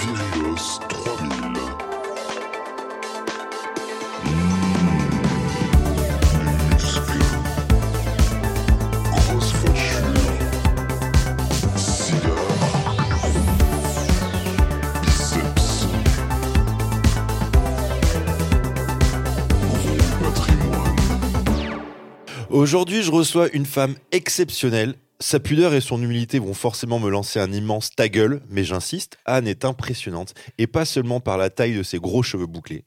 Virios 3000. Mmh, muscles. Grosse facture. Cigare. Biceps. Gros patrimoine. Aujourd'hui, je reçois une femme exceptionnelle. Sa pudeur et son humilité vont forcément me lancer un immense ta gueule, mais j'insiste, Anne est impressionnante, et pas seulement par la taille de ses gros cheveux bouclés.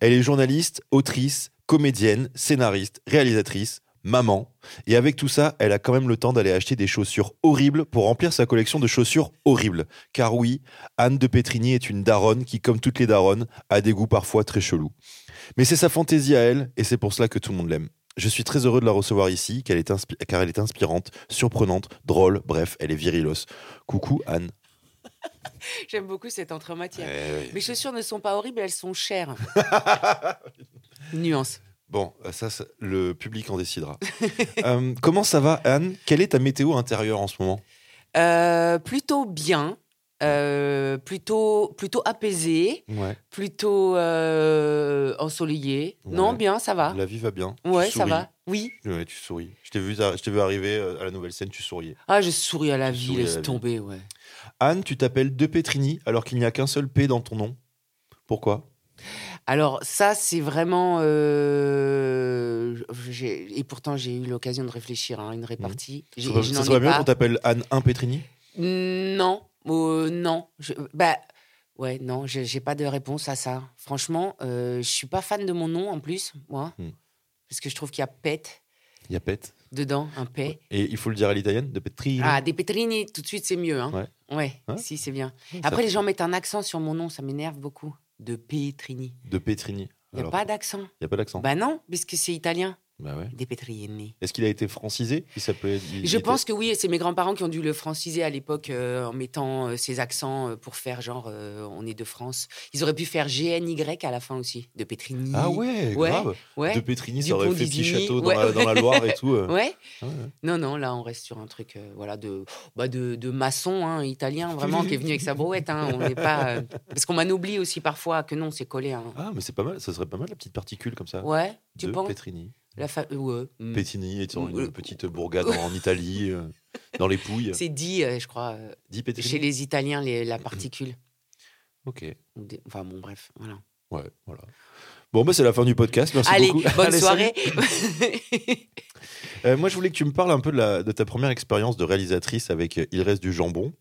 Elle est journaliste, autrice, comédienne, scénariste, réalisatrice, maman, et avec tout ça, elle a quand même le temps d'aller acheter des chaussures horribles pour remplir sa collection de chaussures horribles. Car oui, Anne de Pétrigny est une daronne qui, comme toutes les daronnes, a des goûts parfois très chelous. Mais c'est sa fantaisie à elle, et c'est pour cela que tout le monde l'aime. Je suis très heureux de la recevoir ici, qu'elle est inspi- car elle est inspirante, surprenante, drôle, bref, elle est virilos. Coucou Anne. J'aime beaucoup cette entre-matière. Eh Mes chaussures ne sont pas horribles, elles sont chères. Nuance. Bon, ça, ça, le public en décidera. Euh, comment ça va Anne? Quelle est ta météo intérieure en ce moment? Euh, plutôt bien, euh, plutôt, plutôt apaisé, Ouais. plutôt euh, ensoleillé. Non, bien, ça va. La vie va bien. Ouais, ça va. Oui. Ouais, tu souris. Je t'ai vu, je t'ai vu arriver euh, à la nouvelle scène, tu souriais. Ah, je souris à la Tu vie, laisse la vie. tomber, ouais. Anne, tu t'appelles De Pétrigny alors qu'il n'y a qu'un seul P dans ton nom. Pourquoi? Alors ça, c'est vraiment... euh, et pourtant, j'ai eu l'occasion de réfléchir à une répartie. J'ai- Ça, serait ai bien qu'on t'appelle Anne 1 Pétrigny Non, euh, non. Je, bah, ouais, non, j'ai pas de réponse à ça. Franchement, euh, je suis pas fan de mon nom en plus, moi, Hmm. parce que je trouve qu'il y a pet Il y a Pet. dedans, un pet. Et il faut le dire à l'italienne, De Pétrigny. Ah, des Petrini, tout de suite, c'est mieux. Hein. Ouais. Ouais, Ouais. si, c'est bien. Après, les gens mettent un accent sur mon nom, ça m'énerve beaucoup. De Petrini. De Pétrigny. Il n'y a pas d'accent. y a pas d'accent. Bah non, puisque c'est italien. Bah ouais. Des Petrini. Est-ce qu'il a été francisé? Il il- Je était- pense que oui, et c'est mes grands-parents qui ont dû le franciser à l'époque euh, en mettant euh, ces accents euh, pour faire genre euh, on est de France. Ils auraient pu faire GNY à la fin aussi, de Petrini. Ah ouais, Ouais, grave. Ouais. De Pétrigny, ça aurait fait petit château dans, ouais. la, dans la Loire et tout. euh. Ouais. Non, non, là, on reste sur un truc euh, voilà, de, bah, de, de maçon hein, italien, vraiment, qui est venu avec sa brouette. Hein, on n'est pas, euh, Parce qu'on m'anoublie aussi parfois que non, c'est collé. hein. Ah, mais c'est pas mal, ça serait pas mal la petite particule comme ça. Ouais, tu de penses? Pétrigny. La fa- ouais. mm. Pétrigny étant une Euh, petite bourgade en Italie, euh, dans les Pouilles. C'est dit, euh, je crois, euh, Dit chez les Italiens, les- la particule. Ok. Enfin, bon, bref, voilà. Ouais, voilà. Bon, bah, c'est la fin du podcast. Merci Allez, beaucoup. bonne Allez, soirée. Euh, moi, je voulais que tu me parles un peu de, la- de ta première expérience de réalisatrice avec euh, Il reste du jambon.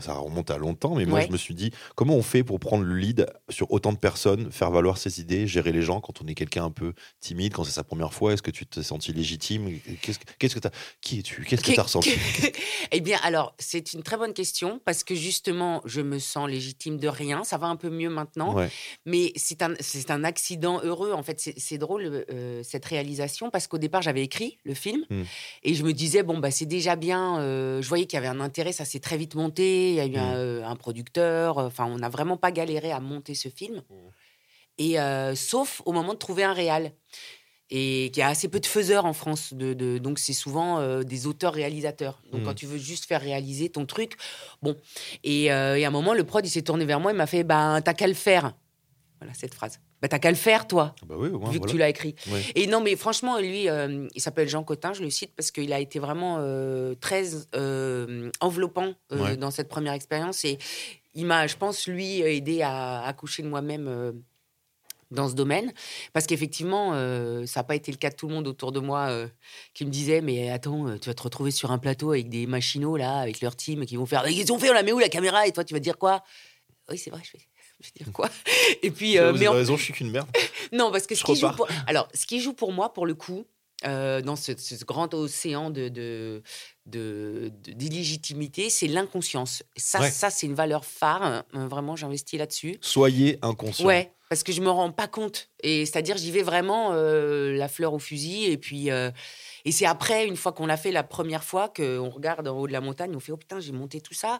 Ça remonte à longtemps, mais moi, Ouais. je me suis dit, comment on fait pour prendre le lead sur autant de personnes, faire valoir ses idées, gérer les gens quand on est quelqu'un un peu timide, quand c'est sa première fois? Est-ce que tu t'es senti légitime? Qu'est-ce que que t'as Qui es-tu? Qu'est-ce que tu as ressenti? Eh bien, alors, c'est une très bonne question parce que justement, je me sens légitime de rien. Ça va un peu mieux maintenant. Ouais. Mais c'est un, un accident heureux. En fait, c'est drôle, euh, cette réalisation, parce qu'au départ, j'avais écrit le film Mm. et je me disais, bon, bah, c'est déjà bien. euh, je voyais qu'il y avait un intérêt, ça s'est très vite monté. Il y a eu un, euh, un producteur. euh, Enfin, on n'a vraiment pas galéré à monter ce film. Et euh, sauf au moment de trouver un réal. Et qu'il y a assez peu de faiseurs en France. De, de- donc, c'est souvent euh, des auteurs-réalisateurs. Donc, quand tu veux juste faire réaliser ton truc, bon. Et, euh, et à un moment, le prod, il s'est tourné vers moi, il m'a fait Ben, t'as qu'à le faire. Voilà cette phrase. Bah, t'as qu'à le faire, toi, Bah oui, au moins, vu que tu l'as écrit. Ouais. Et non, mais franchement, lui, euh, il s'appelle Jean Cotin, je le cite parce qu'il a été vraiment euh, très euh, enveloppant Ouais. dans cette première expérience. Et il m'a, je pense, lui, aidé à accoucher de moi-même. dans ce domaine, parce qu'effectivement, euh, ça n'a pas été le cas de tout le monde autour de moi euh, qui me disait Mais attends, tu vas te retrouver sur un plateau avec des machinaux, là, avec leur team, qui vont faire Qu'est-ce qu'on fait? On la met où la caméra? Et toi, tu vas dire quoi? Oui, c'est vrai, je vais, je vais dire quoi Et puis, euh, Vous mais avez en- raison, je suis qu'une merde. non, parce que ce qui, joue pour... Alors, ce qui joue pour moi, pour le coup, euh, dans ce, ce grand océan de, de, de- de- d'illégitimité, c'est l'inconscience. Ça, Ouais. ça c'est une valeur phare. hein, vraiment, j'investis là-dessus. Soyez inconscient. Ouais, parce que je me rends pas compte. Et c'est-à-dire, j'y vais vraiment euh, la fleur au fusil. Et puis, euh, et c'est après, une fois qu'on l'a fait la première fois, qu'on regarde en haut de la montagne, on fait oh putain, j'ai monté tout ça.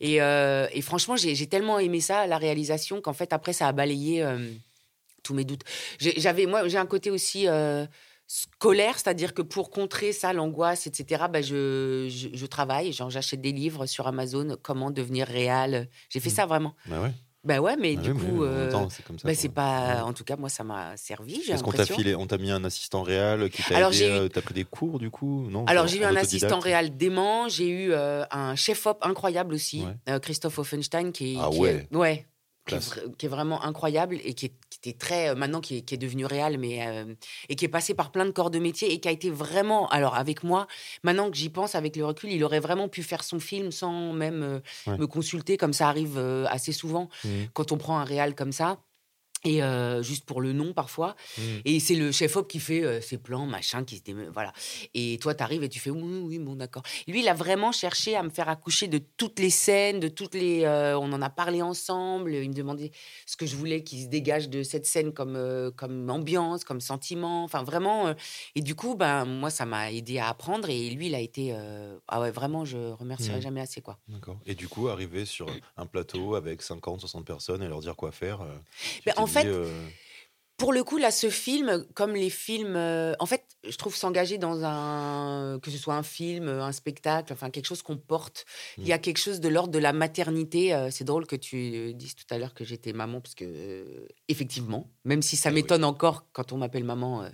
Et, euh, et franchement, j'ai tellement aimé ça, la réalisation, qu'en fait, après, ça a balayé euh, tous mes doutes. J'ai- J'avais, moi, j'ai un côté aussi. euh, scolaire, c'est-à-dire que pour contrer ça, l'angoisse, etc., bah, je, je, je travaille, j'achète des livres sur Amazon, comment devenir réel. J'ai fait Mm. ça vraiment. Bah ouais. Bah ouais, mais Bah du oui, coup, euh, c'est comme ça. quoi. c'est pas. Ouais. En tout cas, moi, ça m'a servi. J'ai Est-ce qu'on t'a filé, on t'a mis un assistant réel qui t'a aidé, eu- euh, t'as pris des cours du coup? Non Alors j'ai eu un assistant réel dément, j'ai eu euh, un chef-op incroyable aussi, Ouais. euh, Christophe Offenstein, qui est, Ah qui ouais. est- ouais, qui est, qui est vraiment incroyable et qui, est- était très euh, maintenant qui est, qui est devenu réel, mais euh, et qui est passé par plein de corps de métier et qui a été vraiment alors avec moi. Maintenant que j'y pense avec le recul, il aurait vraiment pu faire son film sans même euh, Ouais. me consulter, comme ça arrive euh, assez souvent Mhm. quand on prend un réal comme ça. Et euh, juste pour le nom parfois. Mhm. Et c'est le chef-op qui fait euh, ses plans, machin, qui se. Voilà. Et toi, t'arrives et tu fais oui, oui, bon, d'accord. Lui, il a vraiment cherché à me faire accoucher de toutes les scènes, de toutes les. euh, on en a parlé ensemble. Il me demandait ce que je voulais qu'il se dégage de cette scène comme, comme ambiance, comme sentiment. Enfin, vraiment. et du coup, ben, moi, ça m'a aidé à apprendre. Et lui, il a été. Ah ouais, vraiment, je remercierai Mhm. jamais assez, quoi. D'accord. Et du coup, arriver sur un plateau avec 50, 60 personnes et leur dire quoi faire. Ben, en fait, euh, Pour le coup, là, ce film, comme les films, euh, en fait, je trouve s'engager dans un, que ce soit un film, un spectacle, enfin quelque chose qu'on porte. Il y a quelque chose de l'ordre de la maternité. euh, c'est drôle que tu dises tout à l'heure que j'étais maman, parce que euh, effectivement, même si ça Eh oui. m'étonne encore quand on m'appelle maman. euh,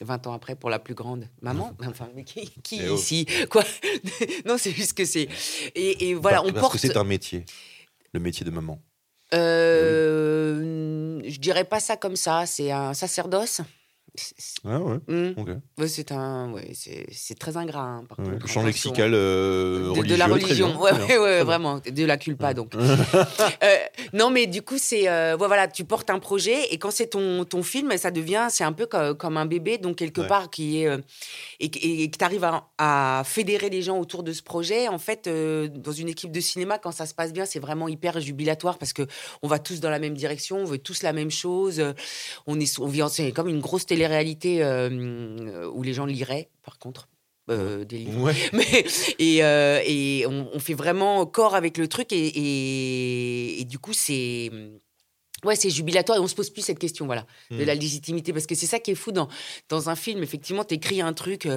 20 ans après pour la plus grande. Maman Enfin, mais qui, qui Eh oh. ici Quoi Non, c'est juste que c'est. Et, et voilà, parce- on parce porte. que c'est un métier, le métier de maman. Euh, Je dirais pas ça comme ça. C'est un sacerdoce. C'est- c'est- Ah ouais. Ok. Ouais, c'est un, ouais, c'est c'est très ingrat. hein, par Ouais. contre, Champ lexical euh, De, de la religion, ouais, ouais, ouais, vraiment, de la culpa donc. Euh, non, mais du coup, c'est euh, voilà, tu portes un projet et quand c'est ton, ton film, ça devient, c'est un peu co- comme, un bébé, donc quelque part qui est euh, et, et- et que tu arrives à, à fédérer les gens autour de ce projet. En fait, euh, dans une équipe de cinéma, quand ça se passe bien, c'est vraiment hyper jubilatoire parce que on va tous dans la même direction, on veut tous la même chose. euh, On est, on vit, c'est comme une grosse télé-réalité euh, où les gens liraient, par contre. euh, des livres. Ouais. Mais, et euh, et on, on fait vraiment corps avec le truc et, et, et du coup c'est ouais c'est jubilatoire et on se pose plus cette question voilà de Mm. la légitimité parce que c'est ça qui est fou dans dans un film effectivement t'écris un truc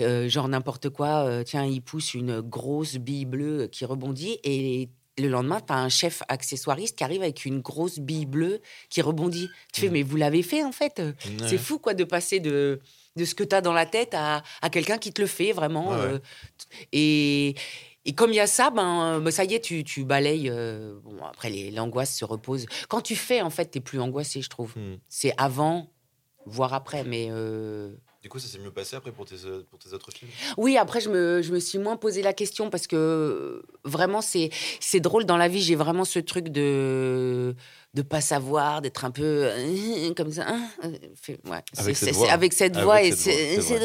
euh, genre n'importe quoi tiens il pousse une grosse bille bleue qui rebondit et le lendemain, tu as un chef accessoiriste qui arrive avec une grosse bille bleue qui rebondit. Tu fais, Mm. mais vous l'avez fait en fait. C'est fou quoi de passer de, de ce que tu as dans la tête à, à quelqu'un qui te le fait vraiment. Ouais, ouais. euh, et, et comme il y a ça, ben, ben, ça y est, tu, tu balayes. euh, bon, après, les- l'angoisse se repose. Quand tu fais, en fait, tu plus angoissé, je trouve. Hmm. C'est avant, voire après. Mais euh, Du coup, ça s'est mieux passé après pour tes, euh, autres films? Oui, après, je me, je me suis moins posé la question parce que euh, vraiment, c'est drôle dans la vie. J'ai vraiment ce truc de de pas savoir, d'être un peu euh, comme ça. hein, euh, fait- ouais, c'est- Avec cette voix. c'est- avec cette Avec et cette voix, c'est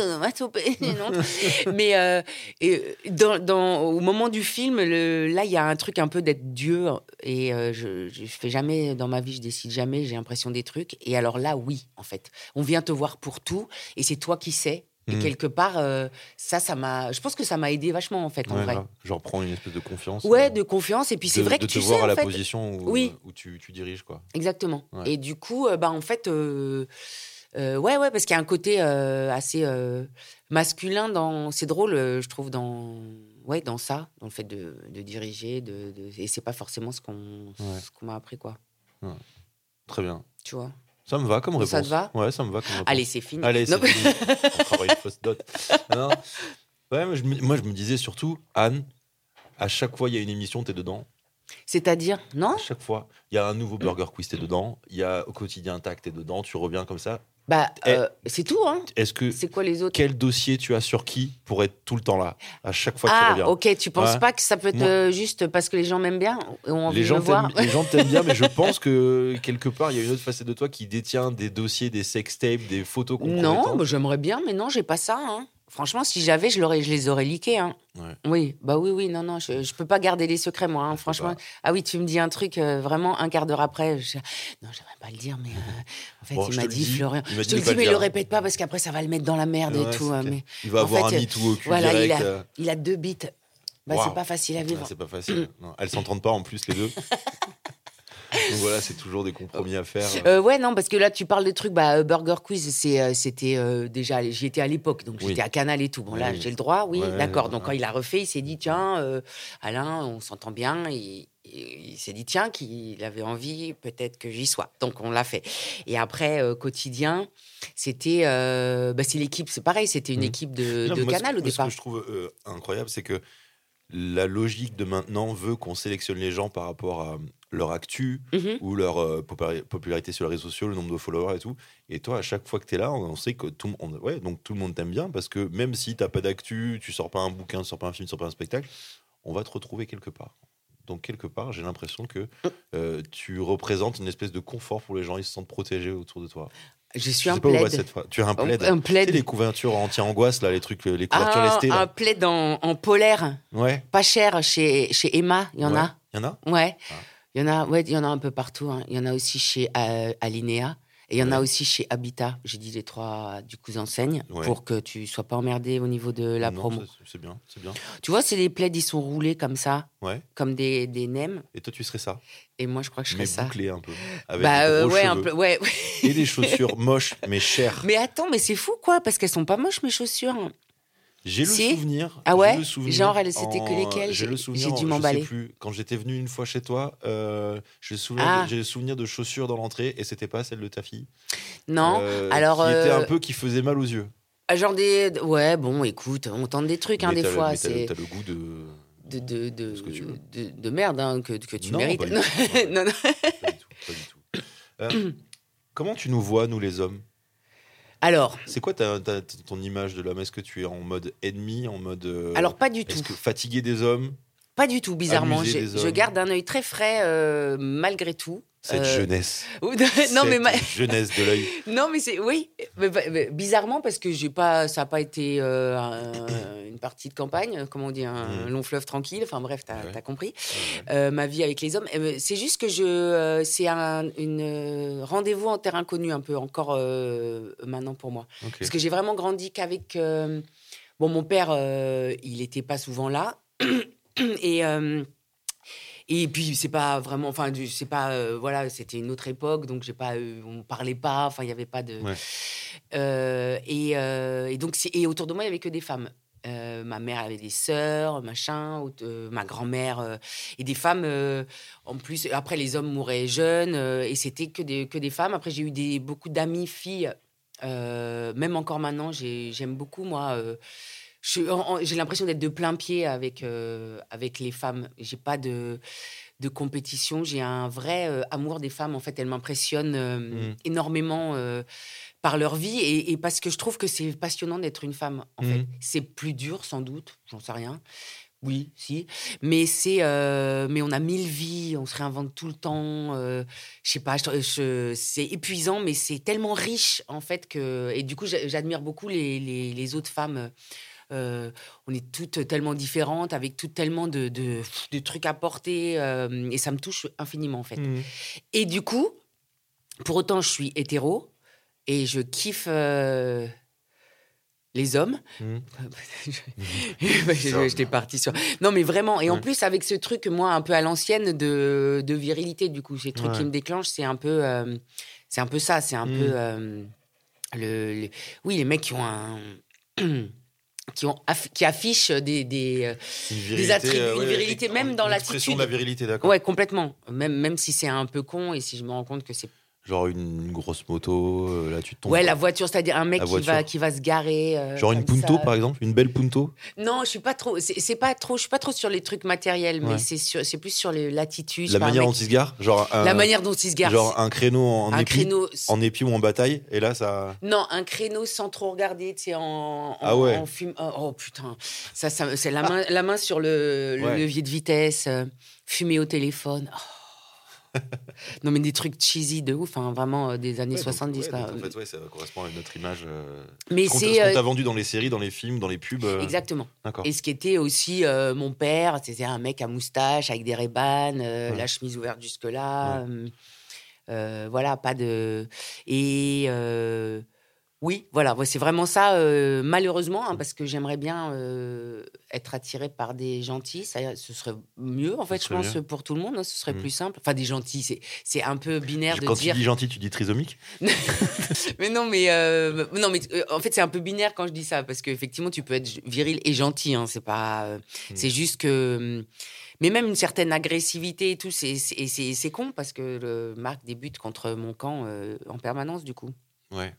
Mais euh, et, dans, dans- au moment du film, le- là, il y a un truc un peu d'être Dieu et euh, je, je fais jamais dans ma vie, je décide jamais. J'ai l'impression des trucs. Et alors là, oui, en fait, on vient te voir pour tout et c'est toi qui sais. Et Mhm. quelque part, euh, ça, ça m'a. Je pense que ça m'a aidé vachement en fait, en Ouais, vrai. Genre prendre une espèce de confiance. Ouais, euh, de confiance. Et puis c'est de- vrai de que te tu voir sais à en la fait. position où, Oui. où tu, tu diriges quoi. Exactement. Ouais. Et du coup, euh, bah en fait, ouais, ouais, parce qu'il y a un côté assez masculin dans. C'est drôle, je trouve, dans. Ouais, dans ça, dans le fait de, de diriger, de, de- et c'est pas forcément ce qu'on Ouais. qu'on m'a appris, quoi. Très bien. Tu vois? Ça me va comme réponse. Ça te va Ouais, ça me va comme réponse. Allez, c'est fini. Allez, c'est fini. On travaille une fausse dot. Non. Ouais, mais je moi, je me disais surtout, Anne, à chaque fois, il y a une émission, t'es dedans. C'est-à-dire, non? À chaque fois, il y a un nouveau Burger Quiz, t'es dedans. Il y a au quotidien Tac, t'es dedans. Tu reviens comme ça. Bah, Eh. euh, c'est tout, hein. Est-ce que C'est quoi les autres quel dossier tu as sur qui pour être tout le temps là À chaque fois que tu Ah, reviens? ok. Tu penses Ouais. pas que ça peut être Moi- euh, juste parce que les gens m'aiment bien ont envie Les de gens, me voir? t'aiment, les gens t'aiment bien, mais je pense que quelque part, il y a une autre facette de toi qui détient des dossiers, des sextapes, des photos Non, bah, j'aimerais bien, mais non, j'ai pas ça. hein. Franchement, si j'avais, je, je les aurais liqués. hein. Ouais. Oui, bah oui, oui, non, non, je, je peux pas garder les secrets, moi. hein, Je franchement, pas. ah oui, tu me dis un truc euh, vraiment un quart d'heure après. Je... Non, j'aimerais pas le dire, mais euh, en fait, Bon, il je m'a dit, dis, Florian. il Je te le dis, mais il le répète pas parce qu'après, ça va le mettre dans la merde Ouais, et tout. hein, mais Il va En avoir fait, un MeToo au cul voilà, il a- euh. il a deux bites. Bah, c'est pas facile à Ouais, vivre. c'est pas facile. Non, elles s'entendent pas en plus les deux. Donc voilà, c'est toujours des compromis à faire. Euh, ouais, non, parce que là, tu parles de trucs. Bah, euh, Burger Quiz, euh, c'était euh, déjà. J'y étais à l'époque, donc Oui. j'étais à Canal et tout. Bon, là, Oui. j'ai le droit, oui, Ouais, d'accord. Donc, ouais. quand il a refait, il s'est dit tiens, euh, Alain, on s'entend bien. Et, et il s'est dit tiens, qu'il avait envie, peut-être que j'y sois. Donc, on l'a fait. Et après, quotidien, c'était. bah, c'est l'équipe, c'est pareil, c'était une Mhm. équipe de, Non, de moi, ce- Canal au moi, Ce départ. que je trouve incroyable, c'est que la logique de maintenant veut qu'on sélectionne les gens par rapport à leur actu Mhm. ou leur euh, popula- popularité sur les réseaux sociaux, le nombre de followers et tout. Et toi, à chaque fois que tu es là, on sait que tout, le monde- ouais, donc tout le monde t'aime bien parce que même si t'as pas d'actu, tu sors pas un bouquin, tu sors pas un film, tu sors pas un spectacle, on va te retrouver quelque part. Donc quelque part, j'ai l'impression que euh, tu représentes une espèce de confort pour les gens, ils se sentent protégés autour de toi. Je suis un où plaid. cette fois. Tu as un Un- plaid. un Tu plaid. sais, les couvertures anti-angoisse, là, les trucs, les couvertures Ah, lestées. Là. un plaid en, en polaire, Ouais. pas cher, chez, chez Emma, il y en Ouais. a. Il y en a? Ouais. Ah. Il y en a, ouais, il y en a un peu partout. hein. Il y en a aussi chez euh, Alinea. Et il y en a aussi chez Habitat. J'ai dit les trois du coup enseignes Ouais. pour que tu sois pas emmerdé au niveau de la Non, promo. C'est bien, c'est bien. Tu vois, c'est des plaids, ils sont roulés comme ça, Ouais. comme des, des nems. Et toi, tu serais ça? Et moi, je crois que je Mais serais ça. bouclé un peu. Avec Bah des euh, gros ouais, un cheveux. peu, ouais. Et des chaussures moches, mais chères. Mais attends, mais c'est fou quoi, parce qu'elles sont pas moches mes chaussures. J'ai le Si. souvenir. Ah ouais souvenir Genre, elles, c'était que lesquelles? J'ai le souvenir. j'ai dû m'emballer. Je sais plus. Quand j'étais venu une fois chez toi, euh, j'ai le souvenir, Ah. de, j'ai le souvenir de chaussures dans l'entrée et c'était pas celle de ta fille. Non. Euh, alors, Qui était euh, un peu qui faisait mal aux yeux. Genre des. Ouais, bon, écoute, on tente des trucs, hein, des fois. t'as le- le goût de. de, de, de, merde hein, que, que tu Non, mérites. pas du Non, tout. non, non. Pas du tout. Pas du tout. Euh, comment tu nous vois, nous les hommes? Alors, C'est quoi ta, ta- ton image de l'homme? Est-ce que tu es en mode ennemi, en mode. euh, alors pas du tout. Que fatigué des hommes? Pas du tout, bizarrement. Je garde un œil très frais malgré malgré tout. Cette Euh, jeunesse. mais Cette ma- jeunesse de l'œil. non, mais c'est oui, mais- mais bizarrement parce que j'ai pas, ça n'a pas été euh, un- une partie de campagne, comment on dit, un Mm. long fleuve tranquille. Enfin bref, t'as Ouais. as compris. Euh, ma vie avec les hommes. C'est juste que je, c'est un une, rendez-vous en terre inconnue un peu encore maintenant pour moi. Parce que j'ai vraiment grandi qu'avec. Bon, mon père, il n'était pas souvent là. et. Et puis c'est pas vraiment, enfin c'est pas, euh, voilà, c'était une autre époque, donc j'ai pas, euh, on parlait pas, enfin il y avait pas de, Ouais. Euh, et, euh, et donc et autour de moi il y avait que des femmes. Ma mère avait des sœurs, machin, ma grand-mère et des femmes. en plus, après les hommes mouraient jeunes et c'était que des que des femmes. Après j'ai eu des beaucoup d'amis filles. même encore maintenant, j'ai- j'aime beaucoup moi. J'ai l'impression d'être de plein pied avec euh, avec les femmes. J'ai pas de de compétition. J'ai un vrai euh, amour des femmes. En fait, elles m'impressionnent euh, Mm. énormément par leur vie et, et parce que je trouve que c'est passionnant d'être une femme. En fait, Mhm. c'est plus dur sans doute. J'en sais rien. Oui, si. Mais c'est, mais on a mille vies, on se réinvente tout le temps. je sais pas, c'est épuisant, mais c'est tellement riche en fait que. Et du coup, j'a- j'admire beaucoup les, les, les autres femmes. Euh, on est toutes tellement différentes, avec toutes tellement de, de, de trucs à porter, euh, et ça me touche infiniment en fait. Mhm. Et du coup, pour autant, je suis hétéro et je kiffe euh, les hommes. Bah, je- J'étais partie sur. Non, mais vraiment. Et en plus, avec ce truc, moi, un peu à l'ancienne de, de virilité, du coup, ces trucs Ouais. qui me déclenchent, c'est un peu, c'est un peu ça. C'est un peu le, le- oui, les mecs qui ont un, qui ont qui affichent des, des euh, Des attributs, euh, une virilité, même dans l'attitude. de la virilité, d'accord. ouais, complètement. Même même si c'est un peu con et si je me rends compte que c'est Genre une, une grosse moto, euh, là tu tombes. ouais la voiture, c'est-à-dire un mec La qui va voiture. qui va se garer. euh, Genre une comme punto par exemple, une belle punto. Non, je suis pas trop. C'est c'est pas trop. Je suis pas trop sur les trucs matériels, mais Ouais. c'est sur- c'est plus sur les- l'attitude. La un manière mec dont il se gare, genre un, La manière dont il se gare. genre un créneau en un épi, créneau. en épi ou en bataille, et là ça. Non, un créneau sans trop regarder, tu sais, en, en, Ah ouais. en fume- Oh, oh, putain, ça, ça c'est la main, la main sur le, le Ouais. levier de vitesse, euh, fumer au téléphone. Oh. non, mais des trucs cheesy de ouf, hein, vraiment euh, des années Ouais, donc, 70. ouais, quoi. donc, en fait, ouais, ça correspond à notre image. euh, mais ce qu'on ce qu'on euh, t'a vendu dans les séries, dans les films, dans les pubs. euh, Exactement. Et ce qui était aussi mon père, c'était un mec à moustache avec des rébanes, Ouais. la chemise ouverte jusque-là. voilà, pas de. Et. Oui, voilà, c'est vraiment ça, euh, malheureusement, hein, parce que j'aimerais bien euh, être attirée par des gentils. Ça, ce serait mieux, en fait, je pense, pour tout le monde. hein, ce serait Mm. plus simple. Enfin, des gentils, c'est, un peu binaire de Quand dire. tu dis gentil, tu dis trisomique? Mais non, mais, euh, non, mais en fait, c'est un peu binaire quand je dis ça, parce qu'effectivement, tu peux être viril et gentil. Hein, c'est pas, euh, Mm. c'est juste que. Mais même une certaine agressivité et tout, c'est, con parce que le Marc débute contre mon camp euh, en permanence, du coup. Ouais.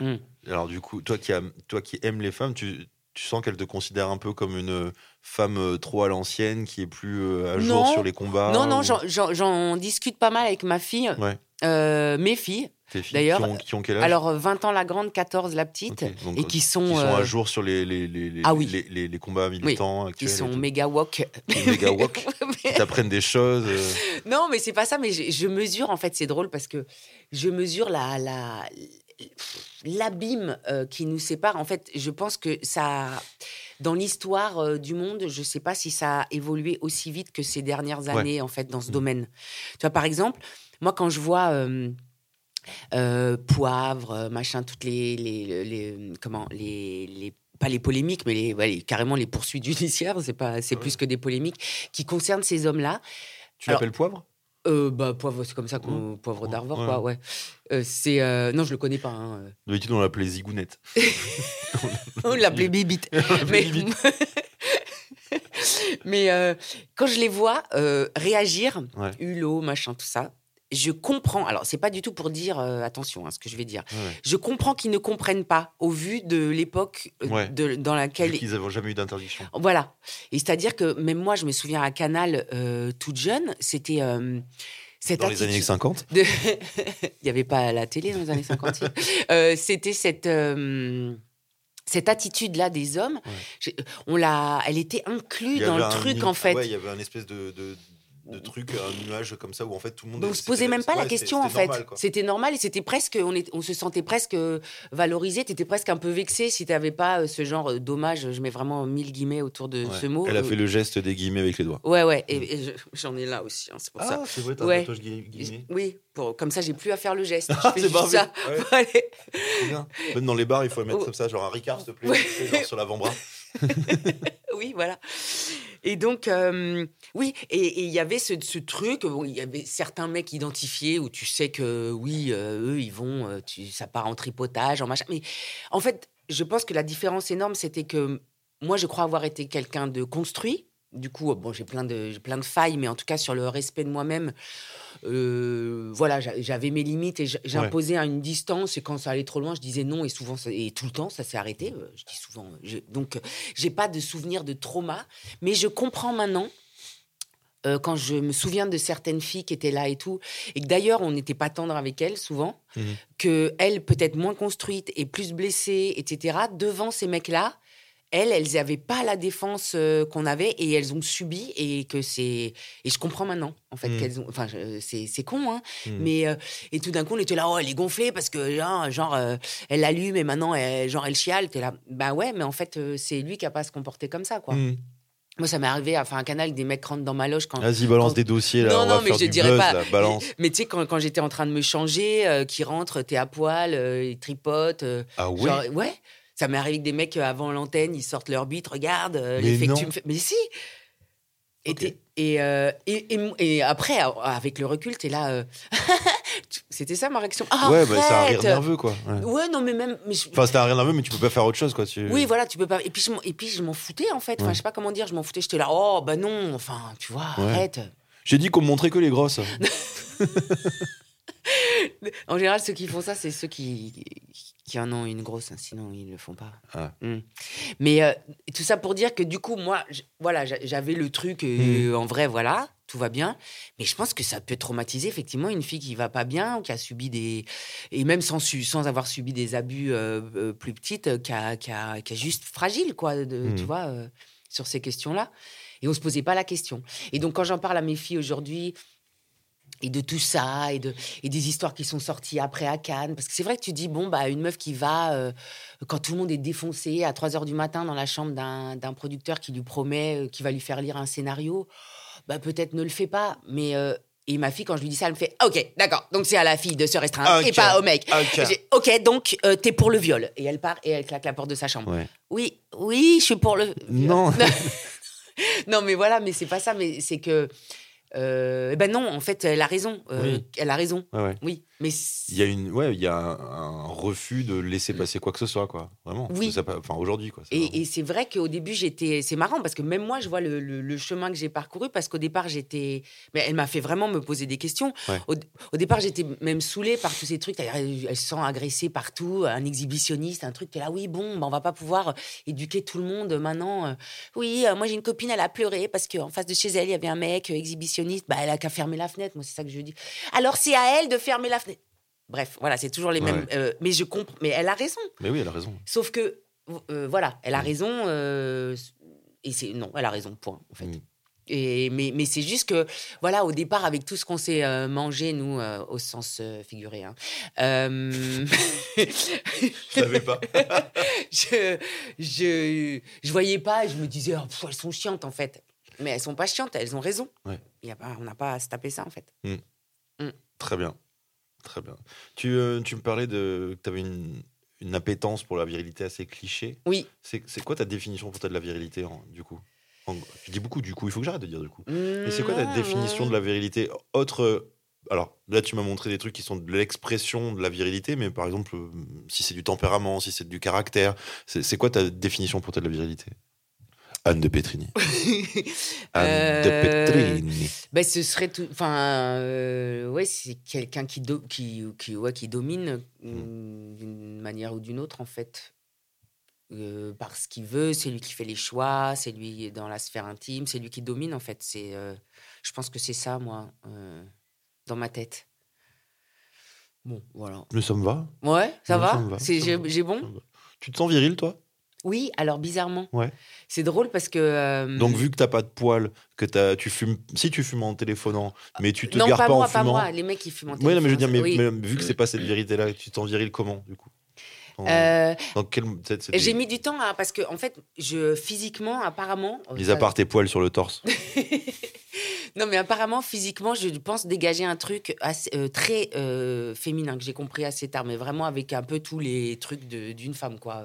Mm. Alors du coup, toi qui, toi qui aimes les femmes, tu, tu sens qu'elle te considère un peu comme une femme euh, trop à l'ancienne, qui est plus euh, à jour Non. sur les combats non, non, ou- j'en, discute pas mal avec ma fille, Ouais. euh, mes filles. D'ailleurs, qui ont, qui ont quel âge? Alors, euh, 20 ans la grande, 14 la petite, donc, et qui sont, qui sont euh, à jour sur les, les, les, les, Ah oui. les, les- les combats militants qui actuels. et sont méga woke. méga woke, qui t'apprennent des choses. Non, mais c'est pas ça. Mais je, je mesure, en fait, c'est drôle parce que je mesure la, la, l'abîme euh, qui nous sépare. En fait, je pense que ça, dans l'histoire euh, du monde, je sais pas si ça a évolué aussi vite que ces dernières Ouais. années, en fait, dans ce Mm. domaine. Tu vois, par exemple, moi, quand je vois euh, poivre, machin, toutes les, les, les- comment, les, les pas les polémiques, mais les, ouais, les- carrément les poursuites judiciaires, c'est pas, c'est Ouais. plus que des polémiques qui concernent ces hommes-là. Tu l'appelles poivre? Euh, bah, poivre, c'est comme ça qu'on. Poivre Ouais. d'Arvor, Ouais. quoi, ouais. Euh, c'est. euh, Non, je le connais pas. hein. D'habitude, on l'appelait Zigounette. On l'appelait Bibite. Mais, mais quand je les vois réagir, Ouais. hulot, machin, tout ça, je comprends. Alors, c'est pas du tout pour dire euh, attention à ce que je vais dire. Ouais. Je comprends qu'ils ne comprennent pas au vu de l'époque euh, Ouais. de- dans Vu laquelle. qu'ils n'avaient jamais eu d'interdiction. Voilà. Et c'est-à-dire que même moi, je me souviens à Canal, euh, toute jeune, c'était. euh, cette Dans les années attitude- 50 de- Il n'y avait pas la télé dans les années 50. si. Euh, C'était cette, cette attitude-là des hommes. Ouais. On l'a, elle était inclue dans le truc, en fait. Ouais, il y avait un espèce de, de, de truc, un nuage comme ça où en fait tout le monde. Donc, on se posait même pas la question, en fait. C'était normal et c'était presque, on, est, on se sentait presque valorisé. Tu étais presque un peu vexé si tu n'avais pas euh, ce genre euh, dommage. Je mets vraiment mille guillemets autour de Ouais. ce mot. Elle a Euh, fait le geste des guillemets avec les doigts. Ouais, ouais. Et, et je- j'en ai là aussi, hein, c'est pour ça. Ah, c'est vrai, t'as un Ouais. tatouage guillemets. Oui, pour, comme ça, j'ai plus à faire le geste. Je fais c'est juste parfait. ça. Ouais, Allez. c'est bien. Même dans les bars, il faut mettre Oh. comme ça, genre un Ricard, s'il te plaît, genre sur l'avant-bras. Oui, voilà. Et donc, oui, et il y avait ce, truc, il y avait certains mecs identifiés où tu sais que, oui, euh, eux, ils vont, euh, tu, ça part en tripotage, en machin. Mais en fait, je pense que la différence énorme, c'était que moi, je crois avoir été quelqu'un de construit. Du coup, bon, j'ai plein de, plein de failles, mais en tout cas, sur le respect de moi-même, euh, voilà, j'a- j'avais mes limites et j'imposais à une distance. Et quand ça allait trop loin, je disais non. Et souvent, ça- et tout le temps, ça s'est arrêté. Euh, Je dis souvent. je- donc, euh, j'ai pas de souvenir de trauma, mais je comprends maintenant. euh, quand je me souviens de certaines filles qui étaient là et tout, et que d'ailleurs on n'était pas tendre avec elles souvent, Mhm. que elles peut-être moins construites et plus blessées, etc. Devant ces mecs-là, elles, elles n'avaient pas la défense euh, qu'on avait et elles ont subi et que c'est et je comprends maintenant en fait Mhm. qu'elles ont enfin c'est c'est con hein Mhm. mais euh, et tout d'un coup on était là oh elle est gonflée parce que genre, genre euh, elle l'allume et maintenant elle, genre elle chiale t'es là bah ouais mais en fait c'est lui qui a pas à se comporter comme ça quoi Mhm. moi ça m'est arrivé à faire un canal des mecs rentrent dans ma loge quand Vas-y, balance quand- des dossiers là. non, on va non, mais faire je dirais buzz, pas. là, balance. Mais tu sais, quand, quand j'étais en train de me changer, qui rentrent, t'es à poil, ils tripotent. euh, Ah ouais genre, ouais. Ça m'est arrivé que des mecs, euh, avant l'antenne, ils sortent leur bite, regarde, euh, l'effet que tu me fais. Mais si et, euh, et, et, et après, avec le recul, t'es là. euh, C'était ça ma réaction. Ah, Ouais, bah, c'est un rire nerveux quoi. Ouais. Ouais, non, mais même. mais je- Enfin, c'était un rire nerveux, mais tu peux pas faire autre chose quoi. Tu... oui, voilà, tu peux pas. Et puis, je m'en- et puis je m'en foutais, en fait. Enfin, je sais pas comment dire, je m'en foutais. J'étais là, oh, bah non, enfin, tu vois, Ouais. arrête. J'ai dit qu'on me montrait que les grosses. En général, ceux qui font ça, c'est ceux qui, qui en ont une grosse, hein, sinon ils ne le font pas. Ah. Mm. Mais euh, tout ça pour dire que du coup, moi, voilà, j'a- j'avais le truc, euh, Mm. en vrai, voilà, tout va bien. Mais je pense que ça peut traumatiser effectivement une fille qui va pas bien, ou qui a subi des. Et même sans, su- sans avoir subi des abus euh, plus petites, qui a, qui, a, qui a juste fragile, quoi, de, Mm. tu vois, sur ces questions-là. Et on se posait pas la question. Et donc, quand j'en parle à mes filles aujourd'hui, et de tout ça, et, de, et des histoires qui sont sorties après à Cannes. Parce que c'est vrai que tu dis, bon, bah, une meuf qui va, euh, quand tout le monde est défoncé à 3 h du matin dans la chambre d'un producteur qui lui promet, euh, qui va lui faire lire un scénario, bah, peut-être ne le fait pas. Mais euh, Et ma fille, quand je lui dis ça, elle me fait Ok, d'accord, donc c'est à la fille de se restreindre et Ok. pas au mec. Ok. Donc euh, t'es pour le viol. Et elle part et elle claque la porte de sa chambre. Ouais. Oui, oui, je suis pour le. Non. non, mais voilà, mais c'est pas ça, mais c'est que. Euh, ben non, en fait, elle a raison. euh, Oui. Elle a raison. Ouais. Oui, mais. Il y a une, ouais, il y a un, un refus de laisser passer quoi que ce soit, quoi. Vraiment. Oui. Ça Enfin, aujourd'hui, quoi. vraiment- Et, c'est vrai qu'au début, j'étais. C'est marrant parce que même moi, je vois le, le- le chemin que j'ai parcouru parce qu'au départ, j'étais. Mais elle m'a fait vraiment me poser des questions. Ouais. Au, au départ, j'étais même saoulée par tous ces trucs. Elle, elle se sent agressée partout, un exhibitionniste, un truc. T'es là, oui, bon, bah, on va pas pouvoir éduquer tout le monde maintenant. Euh, Oui, euh, moi, j'ai une copine, elle a pleuré parce qu'en face de chez elle, il y avait un mec euh, exhibitionniste. Bah, elle a qu'à fermer la fenêtre. Moi, c'est ça que je dis. Alors, c'est à elle de fermer la fenêtre. Bref, voilà, c'est toujours les Ouais. mêmes. euh, mais je comprends. Mais elle a raison. Mais oui, elle a raison. Sauf que, euh, voilà, elle a Mm. raison. euh, et c'est non, elle a raison, point, en fait. Mm. Et, mais mais c'est juste que, voilà, au départ, avec tout ce qu'on s'est euh, mangé, nous, euh, au sens euh, figuré, hein, Je savais pas. je, je, je voyais pas et je me disais, oh, pff, elles sont chiantes, en fait. Mais elles sont pas chiantes, elles ont raison. Ouais. Y a pas, on n'a pas à se taper ça, en fait. Très bien. Très bien. Tu, euh, tu me parlais de que tu avais une, une appétence pour la virilité assez cliché. Oui. C'est quoi ta définition pour toi de la virilité, en- du coup? En- Je dis beaucoup du coup, il faut que j'arrête de dire du coup. Et c'est quoi ta Non, définition de la virilité? Autre. euh, Alors, là, tu m'as montré des trucs qui sont de l'expression de la virilité, mais par exemple, euh, si c'est du tempérament, si c'est du caractère, c'est c'est quoi ta définition pour toi de la virilité? Anne de Petrini. Anne de Euh, Petrini. Ben, ce serait tout. Enfin, euh, ouais, c'est quelqu'un qui, do- qui, qui, ouais, qui domine mm, d'une manière ou d'une autre, en fait. Euh, par ce qu'il veut, c'est lui qui fait les choix, c'est lui dans la sphère intime, c'est lui qui domine, en fait. C'est, euh, je pense que c'est ça, moi, euh, dans ma tête. Bon, voilà. Mais ça me va. Ouais, ça va, C'est, j'ai, bon va. Tu te sens viril, toi? Oui, alors bizarrement. Ouais. C'est drôle parce que. euh, Donc, vu que t'as pas de poils, que t'as, tu fumes, si tu fumes en téléphonant, mais tu te non, gares pas, pas, moi, en pas fumant. moi, les mecs qui fument en Oui, non, mais je veux dire, mais, téléphone, oui. mais vu que c'est pas cette vérité-là, tu t'en viril comment, du coup? Euh, Dans quel, J'ai mis du temps à, parce que en fait, je physiquement, apparemment. Mis ça- à part tes poils sur le torse. non, mais apparemment, physiquement, je pense dégager un truc assez, euh, très euh, féminin que j'ai compris assez tard, mais vraiment avec un peu tous les trucs de- d'une femme, quoi.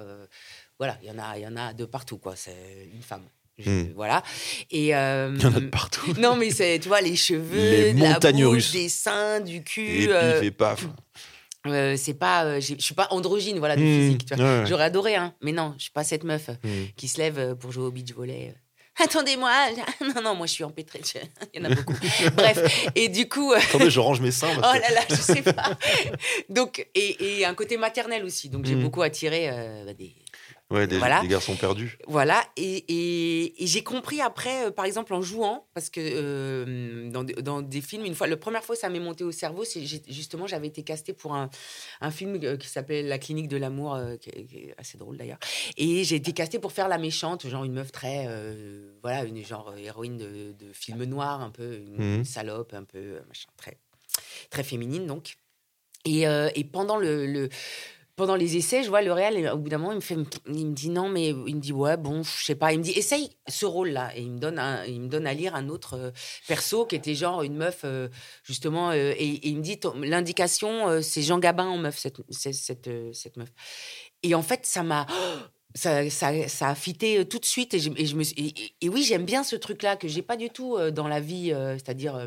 Euh, voilà, il y en a, il y en a de partout, quoi. C'est une femme. Je- Hmm. Voilà. Et euh, Il y en a de partout. non, mais c'est, tu vois, les cheveux, Les de la montagnes bouche, russes. des seins, du cul. Et euh, pif et paf. euh, c'est pas, euh, je suis pas androgyne, voilà, du Hmm, physique. tu vois. ouais, ouais. J'aurais adoré, hein, mais non, je suis pas cette meuf Hmm. qui se lève euh, pour jouer au beach volley. Attendez-moi, non, non, moi je suis empêtrée, il y en a beaucoup. Bref, et du coup, euh, Attendez, je range mes seins. oh là là, je sais pas. Donc, et, et un côté maternel aussi, donc j'ai Mm. beaucoup attiré euh, bah, des. Ouais, des, Voilà. des garçons perdus. Voilà, et, et- et j'ai compris après, euh, par exemple en jouant, parce que euh, dans, des- dans des films, une fois, la première fois ça m'est monté au cerveau, c'est justement j'avais été castée pour un, un film euh, qui s'appelle La clinique de l'amour, euh, qui, est- qui est assez drôle d'ailleurs. Et j'ai été castée pour faire la méchante, genre une meuf très, voilà, une genre héroïne de, de film noir, un peu une Mhm. salope, un peu machin, très, très féminine donc. Et, et pendant le, le- pendant les essais, je vois le réel, et au bout d'un moment, il me, fait, il me dit non, mais il me dit ouais, bon, je sais pas. Il me dit essaye ce rôle-là. Et il me, donne un- il me donne à lire un autre euh, perso qui était genre une meuf, euh, justement, euh, et, il me dit l'indication, c'est Jean Gabin en meuf, cette, cette, cette, meuf. Et en fait, ça m'a. Ça, ça, ça a fité tout de suite et je, me et, et- oui j'aime bien ce truc là que j'ai pas du tout dans la vie c'est-à-dire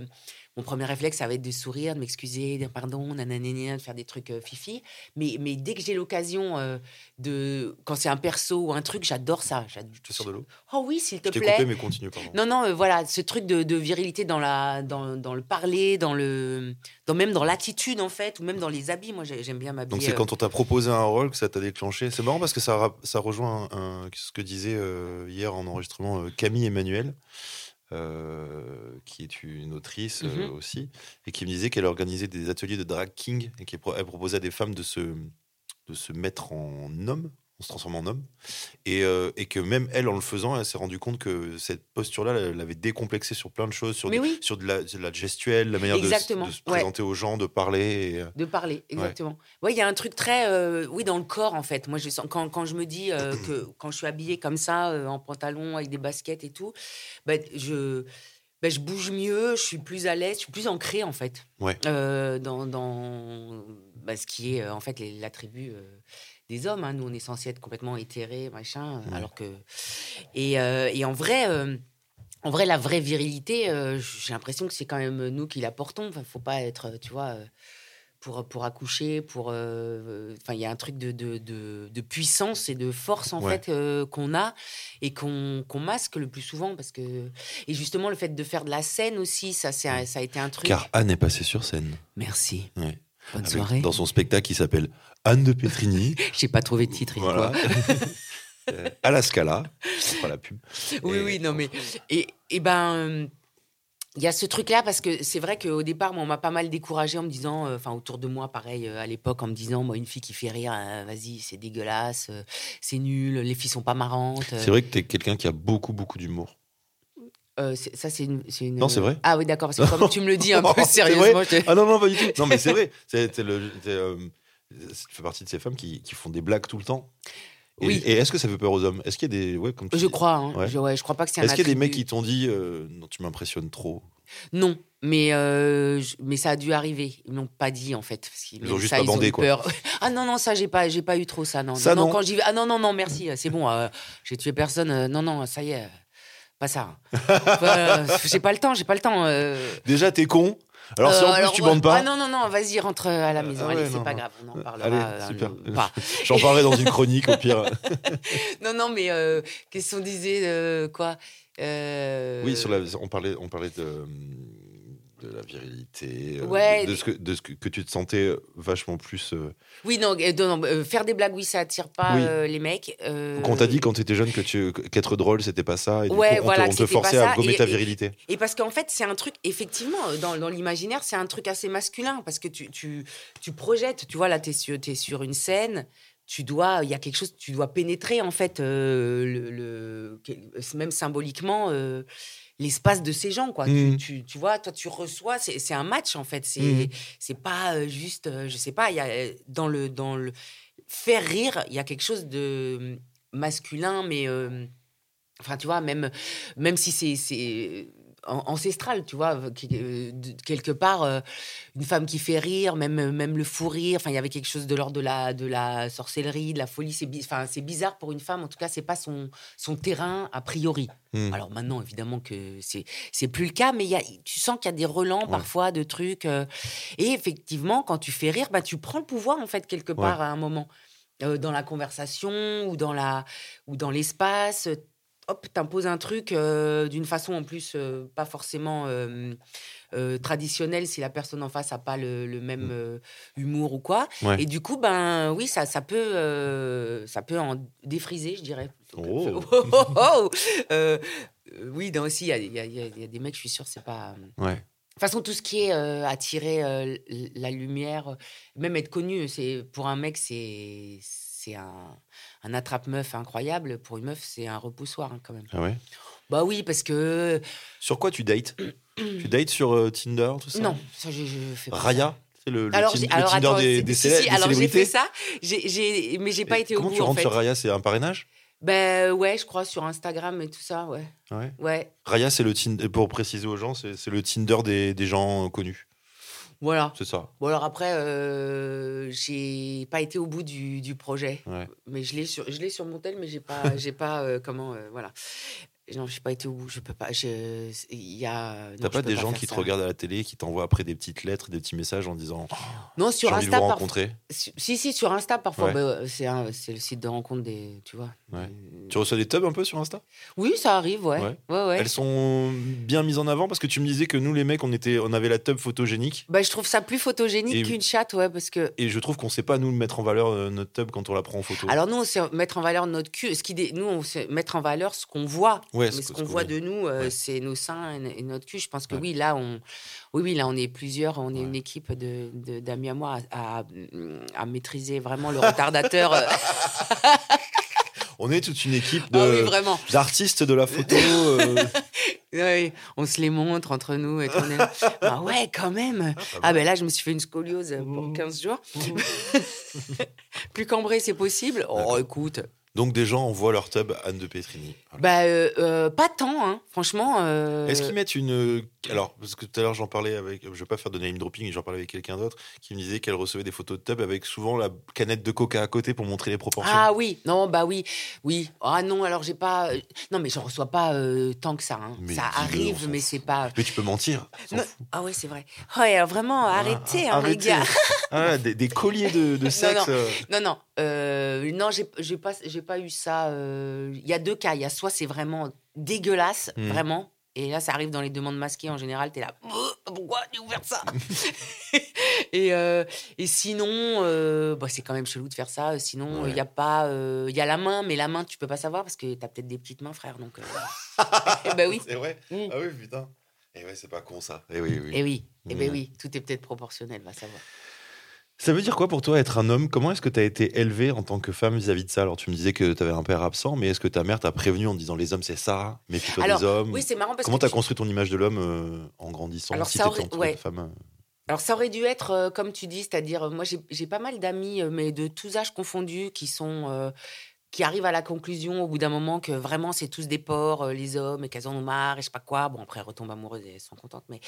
mon premier réflexe ça va être de sourire de m'excuser de dire pardon nanana, de faire des trucs euh, fifi mais, mais dès que j'ai l'occasion euh, de quand c'est un perso ou un truc j'adore ça J'ad- Je te sers de l'eau? oh oui s'il te Je plaît coupé, mais continue, pardon. non, non, euh, voilà, ce truc de, de virilité dans, la, dans, dans le parler, dans le, dans, même dans l'attitude, en fait, ou même dans les habits. Moi, j'ai- j'aime bien m'habiller. Donc c'est quand on t'a proposé un rôle que ça t'a déclenché. C'est marrant parce que ça, ça rejoint un- un- ce que disait hier en enregistrement Camille Emmanuel, qui est une autrice euh, Mhm. aussi, et qui me disait qu'elle organisait des ateliers de drag king et qu'elle pro- elle proposait à des femmes de se, de se mettre en homme, se transformant en homme, et, euh, et que même elle, en le faisant, elle s'est rendue compte que cette posture-là, elle l'avait décomplexée sur plein de choses, sur, de, oui. sur de, la, de la gestuelle, la manière de, de se ouais. présenter aux gens, de parler. et, euh, De parler, exactement. Ouais, il y a un truc très, euh, oui, dans le corps en fait. Moi, je sens quand, quand je me dis euh, que quand je suis habillée comme ça, en pantalon avec des baskets et tout, bah, je ben, je bouge mieux, je suis plus à l'aise, je suis plus ancrée en fait. Ouais. Euh, dans dans bah, ce qui est en fait l'attribut euh, des hommes. hein. Nous, on est censé être complètement éthérés, machin, Ouais. alors que. Et, euh, et en vrai. euh, en vrai, la vraie virilité, euh, j'ai l'impression que c'est quand même nous qui la portons. Enfin, faut pas être, tu vois, pour, pour accoucher, pour. euh, Enfin, il y a un truc de, de, de, de puissance et de force, en Ouais. fait, euh, qu'on a et qu'on qu'on masque le plus souvent. Parce que... Et justement, le fait de faire de la scène aussi, ça, c'est ça a été un truc. Car Anne est passée sur scène. Merci. Ouais. Bonne Avec- soirée. dans son spectacle qui s'appelle Anne de Pétrigny. J'ai pas trouvé de titre. voilà. quoi. À la Scala. Pas la pub. Oui, Et- oui, non, mais. Et, et ben. euh, Il y a ce truc-là parce que c'est vrai qu'au départ, moi, on m'a pas mal découragé en me disant, euh, enfin autour de moi, pareil, euh, à l'époque, en me disant, moi, une fille qui fait rire, euh, vas-y, c'est dégueulasse, c'est nul, les filles sont pas marrantes. C'est vrai que t'es quelqu'un qui a beaucoup, beaucoup d'humour. Euh, ça, c'est une, Non, c'est vrai. Ah oui, d'accord, parce que comme tu me le dis un Non, peu sérieusement, Ah non, non, pas du tout. Non, mais c'est vrai. C'est, le, c'est, euh, tu fais partie de ces femmes qui, qui font des blagues tout le temps. Et, Oui. et est-ce que ça fait peur aux hommes? Est-ce qu'il y a des. Ouais, comme tu je dis. crois, hein, Ouais. je, ouais, je crois pas que c'est un Est-ce qu'il y a des mecs qui t'ont dit euh, Non, tu m'impressionnes trop? Non, mais, je- mais ça a dû arriver. Ils m'ont pas dit en fait. Parce Ils ont juste ça, pas bandé, quoi. peur. Ah non, non, ça, j'ai pas, j'ai pas eu trop ça. Non, Ça, non. Quand vais, ah non, non, non, merci, c'est bon. j'ai tué personne. non, non, ça y est. euh, Pas ça. Enfin, euh, j'ai pas le temps, j'ai pas le temps. euh, Déjà, t'es con. Alors, si euh, en plus alors, tu bandes pas, Ah non, non, non, vas-y, rentre à la Euh, maison. ah Allez, ouais, c'est pas non. grave, on en Euh, parlera. allez, euh, super. euh, pas. j'en parlerai dans une chronique au pire. Non, non, mais euh, qu'est-ce qu'on disait euh, quoi euh, Oui, sur la, on, parlait, on parlait de, de la virilité, euh, Ouais. de, de ce, que, de ce que, que tu te sentais vachement plus. euh, Oui, non, euh, non, non, euh, faire des blagues, oui, ça attire pas Oui. euh, les mecs. euh, Qu'on t'a dit quand t'étais jeune que tu, qu'être drôle, c'était pas ça. Et du Ouais, coup, on voilà, te, on te forçait à gommer et- ta virilité. Et parce qu'en fait, c'est un truc, effectivement, euh, dans, dans l'imaginaire, c'est un truc assez masculin. Parce que tu, tu, tu projettes, tu vois, là, tu es, sur- t'es sur une scène, tu dois, il y a quelque chose, tu dois pénétrer, en fait, euh, le, même symboliquement, euh, l'espace de ces gens, quoi. Mhm. Tu, tu, tu vois, toi, tu reçois, c'est un match, en fait. C'est c'est pas euh, juste, euh, je sais pas, il y a, euh, dans le, dans le faire rire, il y a quelque chose de masculin, mais. euh, Enfin, tu vois, même, même si c'est- c'est an- ancestral, tu vois, euh, quelque part, euh, une femme qui fait rire, même, même le fou rire, enfin, il y avait quelque chose de l'ordre de la, de la sorcellerie, de la folie, c'est enfin, c'est bizarre pour une femme, en tout cas, c'est pas son, son terrain a priori. Hmm. Alors maintenant, évidemment que c'est c'est plus le cas, mais y a, tu sens qu'il y a des relents Ouais. parfois de trucs. euh, et effectivement, quand tu fais rire, bah, tu prends le pouvoir en fait quelque part à un moment Euh, dans la conversation ou dans la ou dans l'espace. Hop, t'imposes un truc euh, d'une façon en plus euh, pas forcément euh, traditionnelle si la personne en face a pas le, le même euh, humour ou quoi. Ouais. Et du coup, ben oui, ça, ça peut ça peut en défriser, je dirais. Oh. Oh, oh, oh euh, oui, non, aussi, il y a, y y des mecs, je suis sûre, c'est pas. Ouais. De toute façon, tout ce qui est attirer la lumière, même être connu, c'est pour un mec, c'est c'est un, un attrape-meuf incroyable. Pour une meuf, c'est un repoussoir hein, quand même. Ah ouais? Bah oui, parce que Sur quoi tu dates? Tu dates sur euh, Tinder, tout ça? Non, ça je, je fais pas. Raya? C'est le, le, Alors, tin- j'ai- le alors, Tinder attends, des, des, si, célè- si, des alors j'ai fait ça, j'ai- j'ai- mais j'ai pas été au Comment bout tu en rentres fait. sur Raya? C'est un parrainage? Ben ouais, je crois sur Instagram et tout ça, ouais. Ouais. Ouais, Raya, c'est le Tinder, pour préciser aux gens, c'est c'est le Tinder des, des gens euh, connus. Voilà. C'est ça. Bon alors après, euh, j'ai pas été au bout du, du projet, Ouais. mais je l'ai sur, je l'ai sur mon tel, mais j'ai pas, j'ai pas euh, comment, euh, voilà. Non, j'ai pas été au bout. Je peux pas. je- Il y a. non, T'as pas des gens qui te regardent à la télé, qui t'envoient après des petites lettres, des petits messages en disant Non, J'ai sur Insta, rencontrer. Si, si, sur Insta, parfois. Ouais. bah, c'est le site de rencontre des. Tu vois. Ouais. des- Tu reçois des tubs un peu sur Insta? Oui, ça arrive, ouais. Ouais. Ouais, ouais. Elles sont bien mises en avant parce que tu me disais que nous, les mecs, on, était, on avait la tub photogénique. Bah, je trouve ça plus photogénique Et- qu'une chatte, ouais, parce que. Et je trouve qu'on sait pas, nous, mettre en valeur euh, notre tub quand on la prend en photo. Alors nous, on sait mettre en valeur notre cul. Ce qui dé- Nous, on sait mettre en valeur ce qu'on voit. Ouais, Mais ce qu'on voit de nous, euh, Ouais. c'est nos seins et, notre cul. Je pense que Ouais. oui, là, on, oui, oui, là, on est plusieurs. On est une équipe de, de- d'amis à moi à, à- à maîtriser vraiment le retardateur. On est toute une équipe ah de- d'artistes de la photo. euh, Oui, on se les montre entre nous. Et on est là. ah ouais, quand même. Ah ben là, je me suis fait une scoliose pour Mmh. 15 jours. Plus cambré, c'est possible. Oh, écoute. Donc des gens envoient leur tub à Anne de Petrini. Voilà. Bah, euh, euh, pas tant, hein. franchement. euh, Est-ce qu'ils mettent une. Alors, parce que tout à l'heure, j'en parlais avec. Je vais pas faire de name dropping, j'en parlais avec quelqu'un d'autre qui me disait qu'elle recevait des photos de tub avec souvent la canette de coca à côté pour montrer les proportions. Ah oui, non, bah oui, oui. Ah non, alors j'ai pas. Non, mais j'en reçois pas tant que ça. hein. Ça arrive, mais c'est pas. Mais tu peux mentir. Non. Ah ouais, c'est vrai. Ouais, alors vraiment, arrêtez, hein, les Arrêtez. gars. Ah, des, des colliers de, de sexe. non. Non, non, euh, non, j'ai pas, j'ai pas eu ça. euh, Il y a deux cas. Il y a soit c'est vraiment dégueulasse, Hmm. vraiment. Et là, ça arrive dans les demandes masquées en général. T'es là, Euh, pourquoi j'ai ouvert ça? Et, euh, et sinon, bah, c'est quand même chelou de faire ça. Sinon, il Ouais. y a pas, il y a la main, mais la main, tu peux pas savoir parce que t'as peut-être des petites mains, frère. Donc, bah oui. C'est vrai Mm. Ah oui, putain. Et ouais, c'est pas con ça. Et oui, oui. Et oui, et ben Ouais. oui, tout est peut-être proportionnel, va savoir. Ça veut dire quoi pour toi être un homme? Comment est-ce que tu as été élevé en tant que femme vis-à-vis de ça? Alors tu me disais que tu avais un père absent, mais est-ce que ta mère t'a prévenu en disant les hommes c'est ça, méfie-toi des hommes? Oui, c'est marrant parce Comment tu- construit ton image de l'homme euh, en grandissant? Alors, si ça aurait- ouais. femmes euh, Alors ça aurait dû être euh, comme tu dis, c'est-à-dire euh, moi j'ai pas mal d'amis, mais de tous âges confondus, qui sont qui arrivent à la conclusion au bout d'un moment que vraiment c'est tous des porcs, euh, les hommes, et qu'elles en ont marre, et je sais pas quoi. Bon après elles retombent amoureuses et elles sont contentes, mais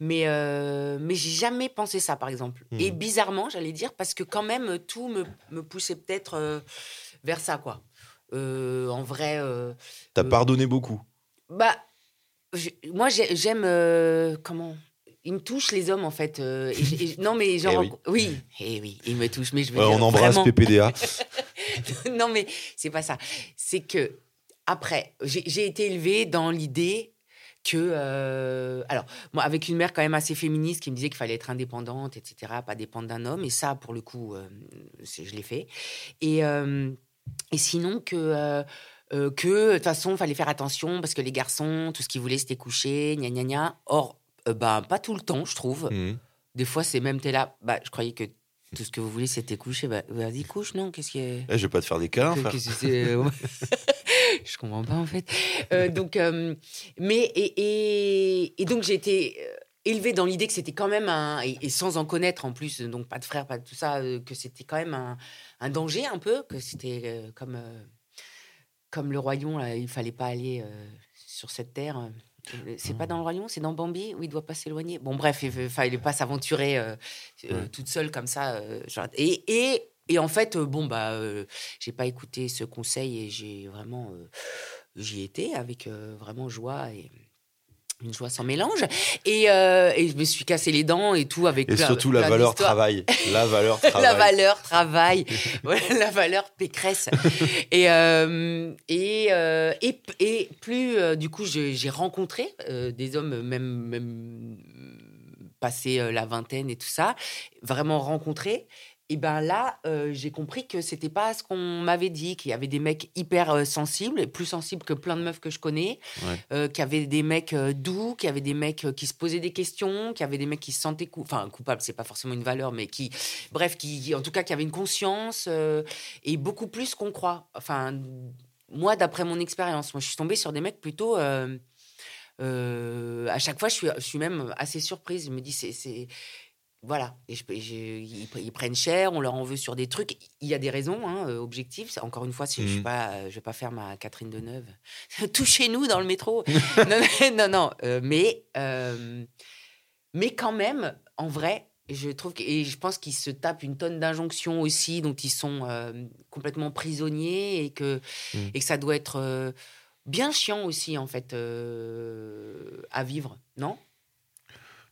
mais euh, mais j'ai jamais pensé ça par exemple. Mm. Et bizarrement j'allais dire parce que quand même tout me, me poussait peut-être euh, vers ça quoi. En vrai. T'as pardonné beaucoup. bah, moi, j'ai- j'aime. comment? Ils me touchent, les hommes, en fait. euh, et j'- et- non, mais genre. Eh oui. oui. eh oui, ils me touchent. Mais je veux Ouais, dire, on embrasse vraiment- PPDA. non, mais c'est pas ça. C'est que, après, j'ai été élevée dans l'idée que. euh, alors, moi, avec une mère quand même assez féministe qui me disait qu'il fallait être indépendante, etc., pas dépendre d'un homme. Et ça, pour le coup, euh, je l'ai fait. Et, et sinon, que. euh, que de toute façon, il fallait faire attention parce que les garçons, tout ce qu'ils voulaient, c'était coucher, gna gna gna. Or, euh, bah, pas tout le temps, je trouve. Mhm. Des fois, c'est même, t'es là, bah, je croyais que tout ce que vous voulez, c'était coucher. Bah, vas-y, couche, non Qu'est-ce qui est. Eh, je vais pas te faire des câlins, frère. euh, je comprends pas en fait. Euh, donc, euh, mais et, et, et donc j'ai été élevée dans l'idée que c'était quand même un et, et sans en connaître en plus, donc pas de frère, pas de tout ça, que c'était quand même un, un danger un peu, que c'était comme comme le royaume, là, il fallait pas aller sur cette terre. Euh, C'est pas dans le royaume, c'est dans Bambi où il doit pas s'éloigner. Bon, bref, il fa- fallait pas s'aventurer euh, euh, toute seule comme ça. euh, genre- et, et, et en fait, bon, bah, j'ai pas écouté ce conseil et j'ai vraiment. J'y étais avec vraiment joie et une joie sans mélange. Et, euh, et je me suis cassé les dents et tout avec Et plein- surtout la valeur travail. La valeur travail. La valeur travail, Voilà, la valeur pécresse. et, euh, et, euh, et, plus, du coup, j'ai rencontré des hommes, même, même passé la vingtaine et tout ça, vraiment rencontré. Et ben là, euh, j'ai compris que c'était pas ce qu'on m'avait dit, qu'il y avait des mecs hyper euh, sensibles, plus sensibles que plein de meufs que je connais, Ouais. euh, qu'il y avait des mecs doux, qu'il y avait des mecs qui se posaient des questions, qu'il y avait des mecs qui se sentaient cou- enfin coupables, c'est pas forcément une valeur, mais qui, bref, qui, en tout cas, qui avaient une conscience et beaucoup plus qu'on croit. Enfin, moi, d'après mon expérience, moi, je suis tombée sur des mecs plutôt. à chaque fois, je suis, je suis même assez surprise. Je me dis, c'est. Voilà. Et je, je- ils, ils prennent cher, on leur en veut sur des trucs. Il y a des raisons hein, euh, objectives. Encore une fois, si je euh, je vais pas faire ma Catherine Deneuve. Touchez-nous dans le métro. non, non, non, euh, mais, euh, mais quand même, en vrai, je trouve que, et je pense qu'ils se tapent une tonne d'injonctions aussi, dont ils sont euh, complètement prisonniers et que, Mhm. et que ça doit être bien chiant aussi, en fait, à vivre, non?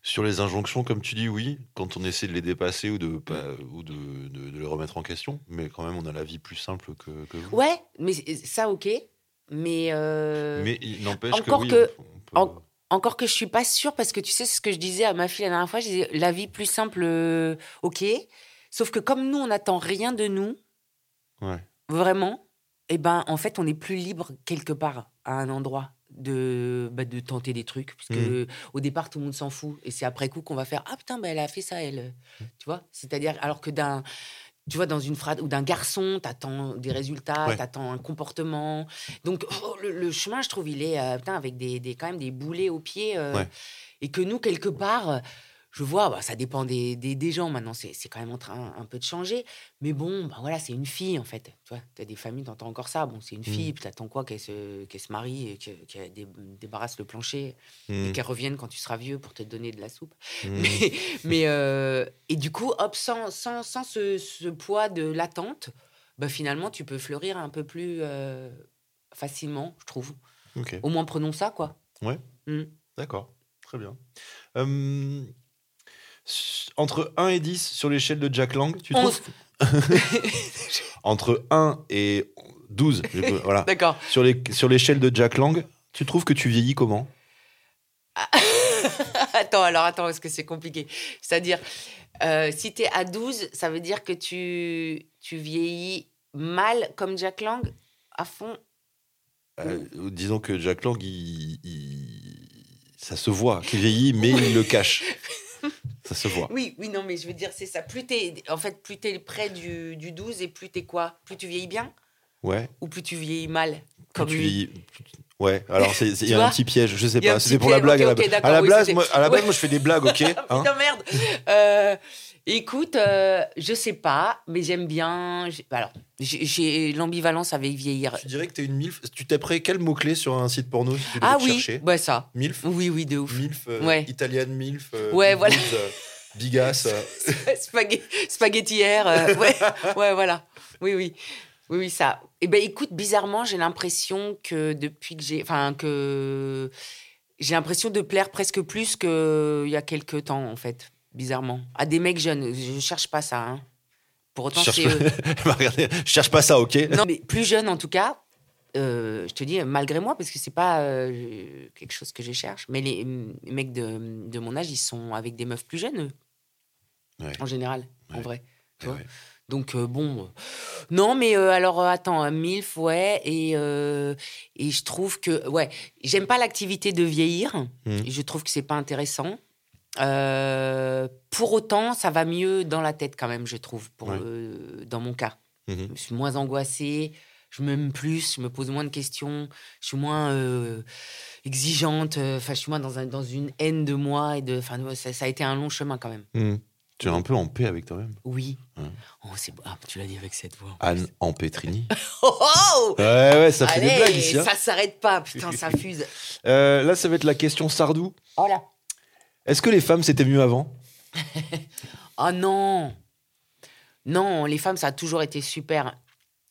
Sur les injonctions, comme tu dis, oui, quand on essaie de les dépasser ou de, pas, ou de, de- de les remettre en question, mais quand même, on a la vie plus simple que, que vous. Ouais, mais ça, ok. Mais, euh, Mais il n'empêche que, encore oui, que- peut- en- encore que je suis pas sûre, parce que tu sais, c'est ce que je disais à ma fille la dernière fois, je disais, la vie plus simple, euh, ok. Sauf que comme nous, on n'attend rien de nous, Ouais. vraiment, eh ben, en fait, on est plus libre quelque part, à un endroit, de, bah, de tenter des trucs. Parce que au départ, tout le monde s'en fout. Et c'est après coup qu'on va faire Ah putain, bah, elle a fait ça, elle. Tu vois? C'est-à-dire, alors que d'un. Tu vois, dans une phrase, ou d'un garçon, t'attends des résultats, Ouais. t'attends un comportement. Donc, oh, le, le chemin, je trouve, il est euh, putain, avec des, des- quand même des boulets aux pieds. euh, Ouais. Et que nous, quelque part, je vois, bah, ça dépend des, des, des gens. Maintenant, c'est quand même en train un peu de changer. Mais bon, bah, voilà, c'est une fille, en fait. Tu vois, as des familles, tu entends encore ça. Bon, c'est une fille, puis t'attends quoi Qu'elle se, qu'elle se marie, qu'elle dé- débarrasse le plancher, et Mm. qu'elle revienne quand tu seras vieux pour te donner de la soupe. Mm. Mais, mais, euh, et du coup, hop, sans, sans, sans ce, ce poids de l'attente, bah, finalement, tu peux fleurir un peu plus euh, facilement, je trouve. Ok, Au moins, prenons ça, quoi. d'accord, très bien. Euh, entre 1 et 10 sur l'échelle de Jack Lang, tu trouves? Entre 1 et 12, je peux- voilà. D'accord. Sur les- sur l'échelle de Jack Lang, tu trouves que tu vieillis comment? Attends, alors attends, parce que c'est compliqué. C'est-à-dire, euh, si tu es à 12, ça veut dire que tu, tu vieillis mal comme Jack Lang à fond? Euh, Disons que Jack Lang, il- il- ça se voit qu'il vieillit, mais il le cache. Ça se voit. Oui, oui, non, mais je veux dire, c'est ça. Plus t'es, en fait, plus t'es près du, du 12 et plus t'es quoi? Plus tu vieillis bien? Ouais. ou plus tu vieillis mal Plus comme tu vieillis- Ouais, alors c'est- il y a un petit piège, je sais pas. C'était pour la blague. à la, à oui, c'était- moi, à la base, Ouais. moi, je fais des blagues, ok hein Putain, merde Euh, Écoute, euh, je sais pas, mais j'aime bien. j'ai- Alors, j'ai, l'ambivalence avec vieillir. Tu dirais que t'es une MILF Tu taperais quel mot-clé sur un site porno si tu Ah oui, chercher? bah ça. MILF? Oui, oui, de ouf. MILF, euh, Ouais. italienne MILF, euh, Ouais, voilà. euh, bigasse. euh. Spaghe- Spaghettière. ouais, ouais, voilà. Oui, oui. Oui, oui, ça. Eh ben, écoute, bizarrement, j'ai l'impression que depuis que j'ai. Enfin, que. J'ai l'impression de plaire presque plus qu'il y a quelques temps, en fait. Bizarrement. À des mecs jeunes. Je cherche pas ça, hein. Pour autant, Je c'est cherche, eux. pas... Regardez, je cherche pas ça, ok Non, mais plus jeune en tout cas. euh, je te dis, malgré moi, parce que c'est pas euh, quelque chose que je cherche, mais les, les mecs de, de mon âge, ils sont avec des meufs plus jeunes, eux, Ouais. en général, en vrai. tu Ouais, vois. ouais. Donc, euh, bon. euh, Non, mais euh, alors, euh, attends, euh, MILF, ouais, et, euh, et je trouve que, ouais, j'aime pas l'activité de vieillir, et je trouve que c'est pas intéressant. Euh, pour autant, ça va mieux dans la tête quand même, je trouve, pour, Ouais. euh, dans mon cas. Mhm. Je suis moins angoissée, je m'aime plus, je me pose moins de questions, je suis moins euh, exigeante, enfin, je suis moins dans, un, dans une haine de moi. Et de, ça, ça a été un long chemin quand même. Mhm. Tu es un peu en paix avec toi-même. Oui. Ouais. Oh. Ah, tu l'as dit avec cette voix. Anne en Pétrini. Oh, oh Ouais, ouais, ça fait Allez, des blagues ici. hein. ça s'arrête pas, putain, ça fuse. Euh, là, ça va être la question Sardou. Oh là. Est-ce que les femmes, c'était mieux avant Oh non. Non, les femmes, ça a toujours été super.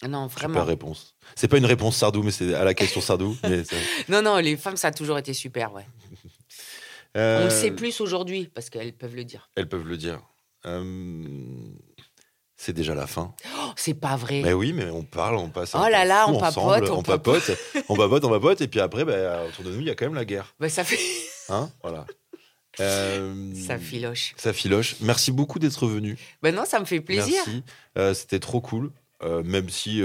Non, Super vraiment. réponse. C'est pas une réponse Sardou, mais c'est à la question Sardou. mais ça- Non, non, les femmes, ça a toujours été super, ouais. On Euh, le sait plus aujourd'hui, parce qu'elles peuvent le dire. Elles peuvent le dire. Euh, C'est déjà la fin. Oh, c'est pas vrai. Mais oui, mais on parle, on passe. Oh là là, on papote, on on papote, on papote, on papote, et puis après, bah, autour de nous, il y a quand même la guerre. Bah, ça fait. Hein voilà. Euh, Ça filoche. Ça filoche. Merci beaucoup d'être venu. Ben non, ça me fait plaisir. Merci. Euh, C'était trop cool. Euh, même si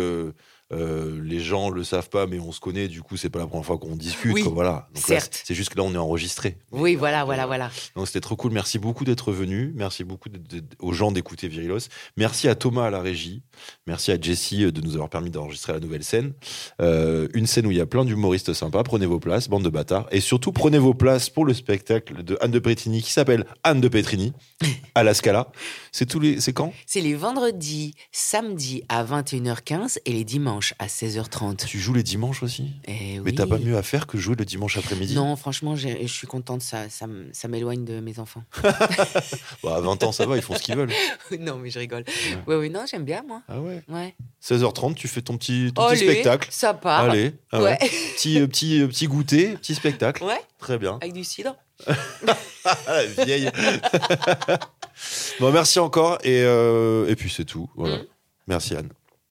euh, euh, les gens le savent pas, mais on se connaît, du coup, c'est pas la première fois qu'on discute. Oui, quoi, voilà. Donc certes. c'est- juste que là, on est enregistré. Oui, voilà, euh, voilà, voilà. Donc c'était trop cool. Merci beaucoup d'être venu. Merci beaucoup aux gens d'écouter Virilos. Merci à Thomas à la régie. Merci à Jessie de nous avoir permis d'enregistrer la nouvelle scène. Euh, une scène où il y a plein d'humoristes sympas. Prenez vos places, bande de bâtards. Et surtout, prenez vos places pour le spectacle de Anne de Pétrini qui s'appelle Anne de Pétrini à la Scala. C'est tous les. C'est quand? C'est les vendredis, samedis à 21h15 et les dimanches à 16h30. Tu joues les dimanches aussi? Eh Mais oui. t'as pas mieux à faire que jouer le dimanche après-midi? Non, franchement, je suis contente, ça, ça, m- ça m'éloigne de mes enfants. Bah, À 20 ans, ça va, ils font ce qu'ils veulent. non, mais je rigole. Ouais, oui, non, j'aime bien, moi. Ah ouais? Ouais. 16h30, tu fais ton petit, ton petit Allez, spectacle. Ça part. Allez, ah ouais. Ouais. petit, euh, petit, euh, petit goûter, petit spectacle. ouais, Très bien. avec du cidre. La vieille. bon, merci encore. Et, euh, et puis c'est tout. Voilà. Mm. Merci Anne.